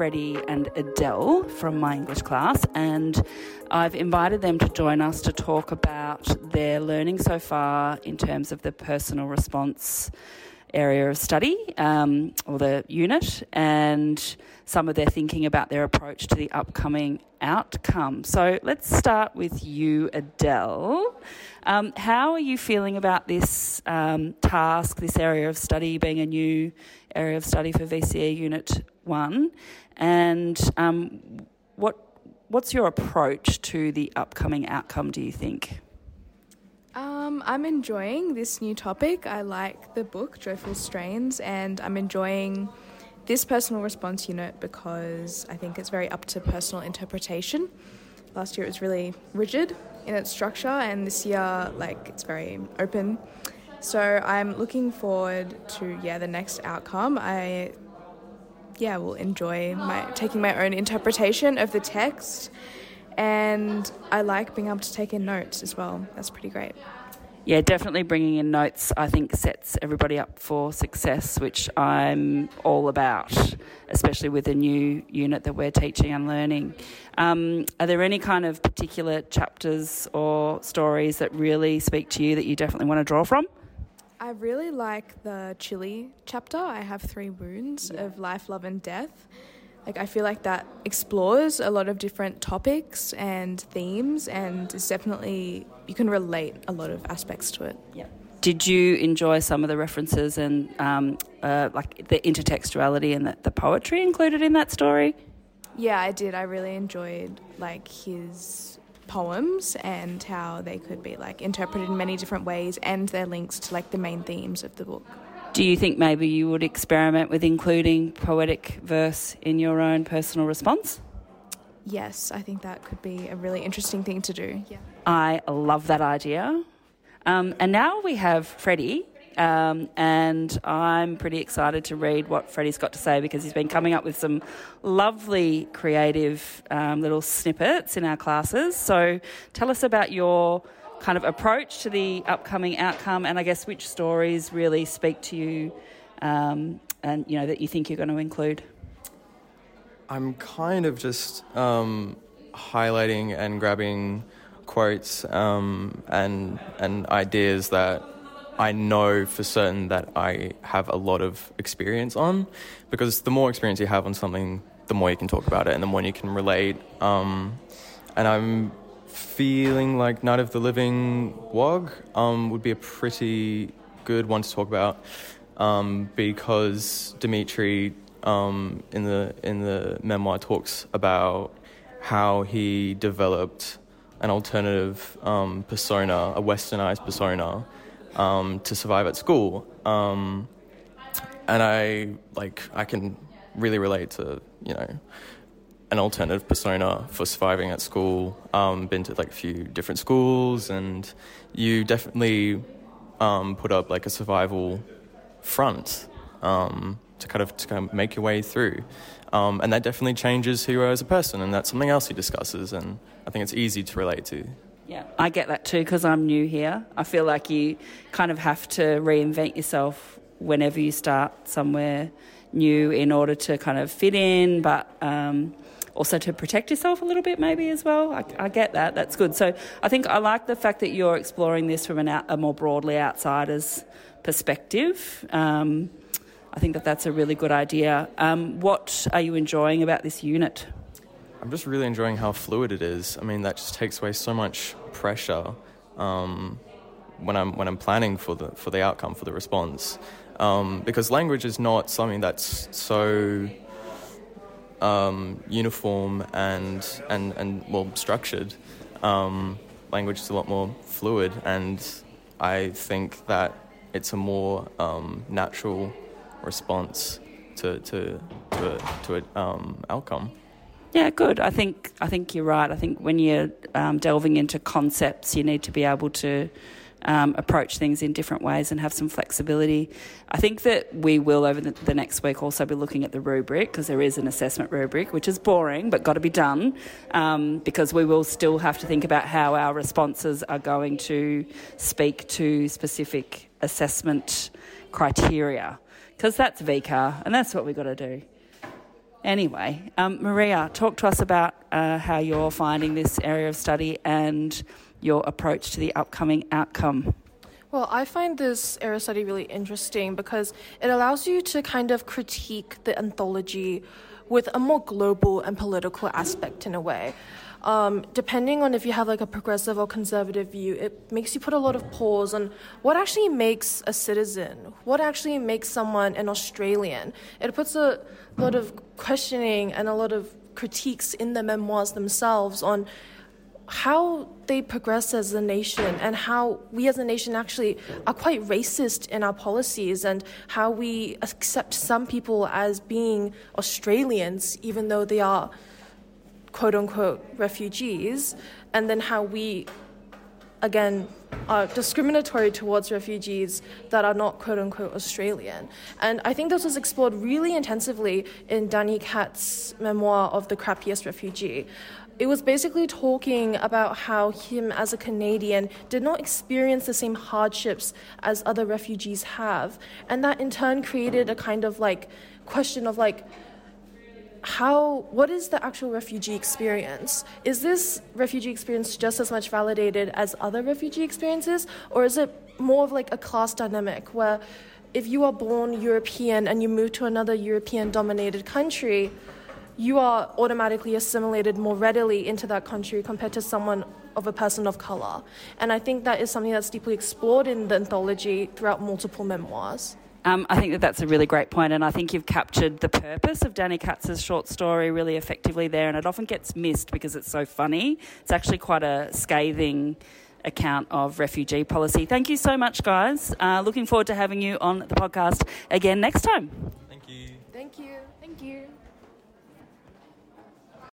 Freddy and Adele from my English class, and I've invited them to join us to talk about their learning so far in terms of the personal response area of study um, or the unit and some of their thinking about their approach to the upcoming outcome. So let's start with you, Adele. Um, how are you feeling about this um, task, this area of study being a new area of study for VCE Unit 1? And um, what, what's your approach to the upcoming outcome, do you think? Um, I'm enjoying this new topic. I like the book, Joyful Strains, and I'm enjoying this personal response unit because I think it's very up to personal interpretation. Last year it was really rigid in its structure, and this year, like, it's very open. So I'm looking forward to yeah the next outcome. I yeah will enjoy my taking my own interpretation of the text and I like being able to take in notes as well. That's pretty great. Yeah, definitely bringing in notes, I think, sets everybody up for success, which I'm all about, especially with a new unit that we're teaching and learning. Um, are there any kind of particular chapters or stories that really speak to you that you definitely want to draw from? I really like the Chile chapter. I have three wounds yeah. of life, love, and death. Like I feel like that explores a lot of different topics and themes, and is definitely you can relate a lot of aspects to it. Yeah. Did you enjoy some of the references and um, uh, like the intertextuality and the, the poetry included in that story? Yeah, I did. I really enjoyed like his poems and how they could be like interpreted in many different ways and their links to like the main themes of the book. Do you think maybe you would experiment with including poetic verse in your own personal response? Yes, I think that could be a really interesting thing to do. Yeah. I love that idea. Um, and now we have Freddy, um, and I'm pretty excited to read what Freddy's got to say because he's been coming up with some lovely creative um, little snippets in our classes. So tell us about your kind of approach to the upcoming outcome, and I guess which stories really speak to you, um, and you know that you think you're going to include. I'm kind of just um, highlighting and grabbing quotes um, and and ideas that I know for certain that I have a lot of experience on, because the more experience you have on something, the more you can talk about it, and the more you can relate. Um, and I'm feeling like Night of the Living WOG um, would be a pretty good one to talk about um, because Dmetri um, in the in the memoir talks about how he developed an alternative um, persona, a westernized persona, um, to survive at school. Um, and I like I can really relate to you know an alternative persona for surviving at school. Um, been to like a few different schools, and you definitely um, put up like a survival front um, to kind of to kind of make your way through, um, and that definitely changes who you are as a person, and that's something else he discusses, and I think it's easy to relate to. Yeah, I get that too because I'm new here. I feel like you kind of have to reinvent yourself whenever you start somewhere new in order to kind of fit in, but um, also to protect yourself a little bit, maybe as well. I, I get that. That's good. So I think I like the fact that you're exploring this from out, a more broadly outsider's perspective. Um, I think that that's a really good idea. Um, what are you enjoying about this unit? I'm just really enjoying how fluid it is. I mean, that just takes away so much pressure um, when I'm when I'm planning for the for the outcome for the response, um, because language is not something that's so um, uniform and and and well structured. Um, language is a lot more fluid, and I think that it's a more um, natural response to to to to an um, outcome. Yeah, good. I think I think you're right. I think when you're um, delving into concepts, you need to be able to um, approach things in different ways and have some flexibility. I think that we will over the, the next week also be looking at the rubric because there is an assessment rubric, which is boring but got to be done um, because we will still have to think about how our responses are going to speak to specific assessment criteria because that's VCAA and that's what we've got to do. Anyway, um, Maria, talk to us about uh, how you're finding this area of study and your approach to the upcoming outcome. Well, I find this era study really interesting because it allows you to kind of critique the anthology with a more global and political aspect in a way. Um, depending on if you have like a progressive or conservative view, it makes you put a lot of pause on what actually makes a citizen, what actually makes someone an Australian. It puts a lot of questioning and a lot of critiques in the memoirs themselves on how they progress as a nation and how we as a nation actually are quite racist in our policies and how we accept some people as being Australians even though they are quote unquote refugees and then how we again are discriminatory towards refugees that are not quote unquote Australian. And I think this was explored really intensively in Danny Katz's memoir of the crappiest refugee it was basically talking about how him as a Canadian did not experience the same hardships as other refugees have. And that in turn created a kind of like question of like, how what is the actual refugee experience is this refugee experience just as much validated as other refugee experiences or is it more of like a class dynamic where if you are born european and you move to another european dominated country you are automatically assimilated more readily into that country compared to someone of a person of color. And I think that is something that's deeply explored in the anthology throughout multiple memoirs. Um, I think that that's a really great point, and I think you've captured the purpose of Danny Katz's short story really effectively there, and it often gets missed because it's so funny. It's actually quite a scathing account of refugee policy. Thank you so much, guys. Uh, looking forward to having you on the podcast again next time. Thank you. Thank you. Thank you.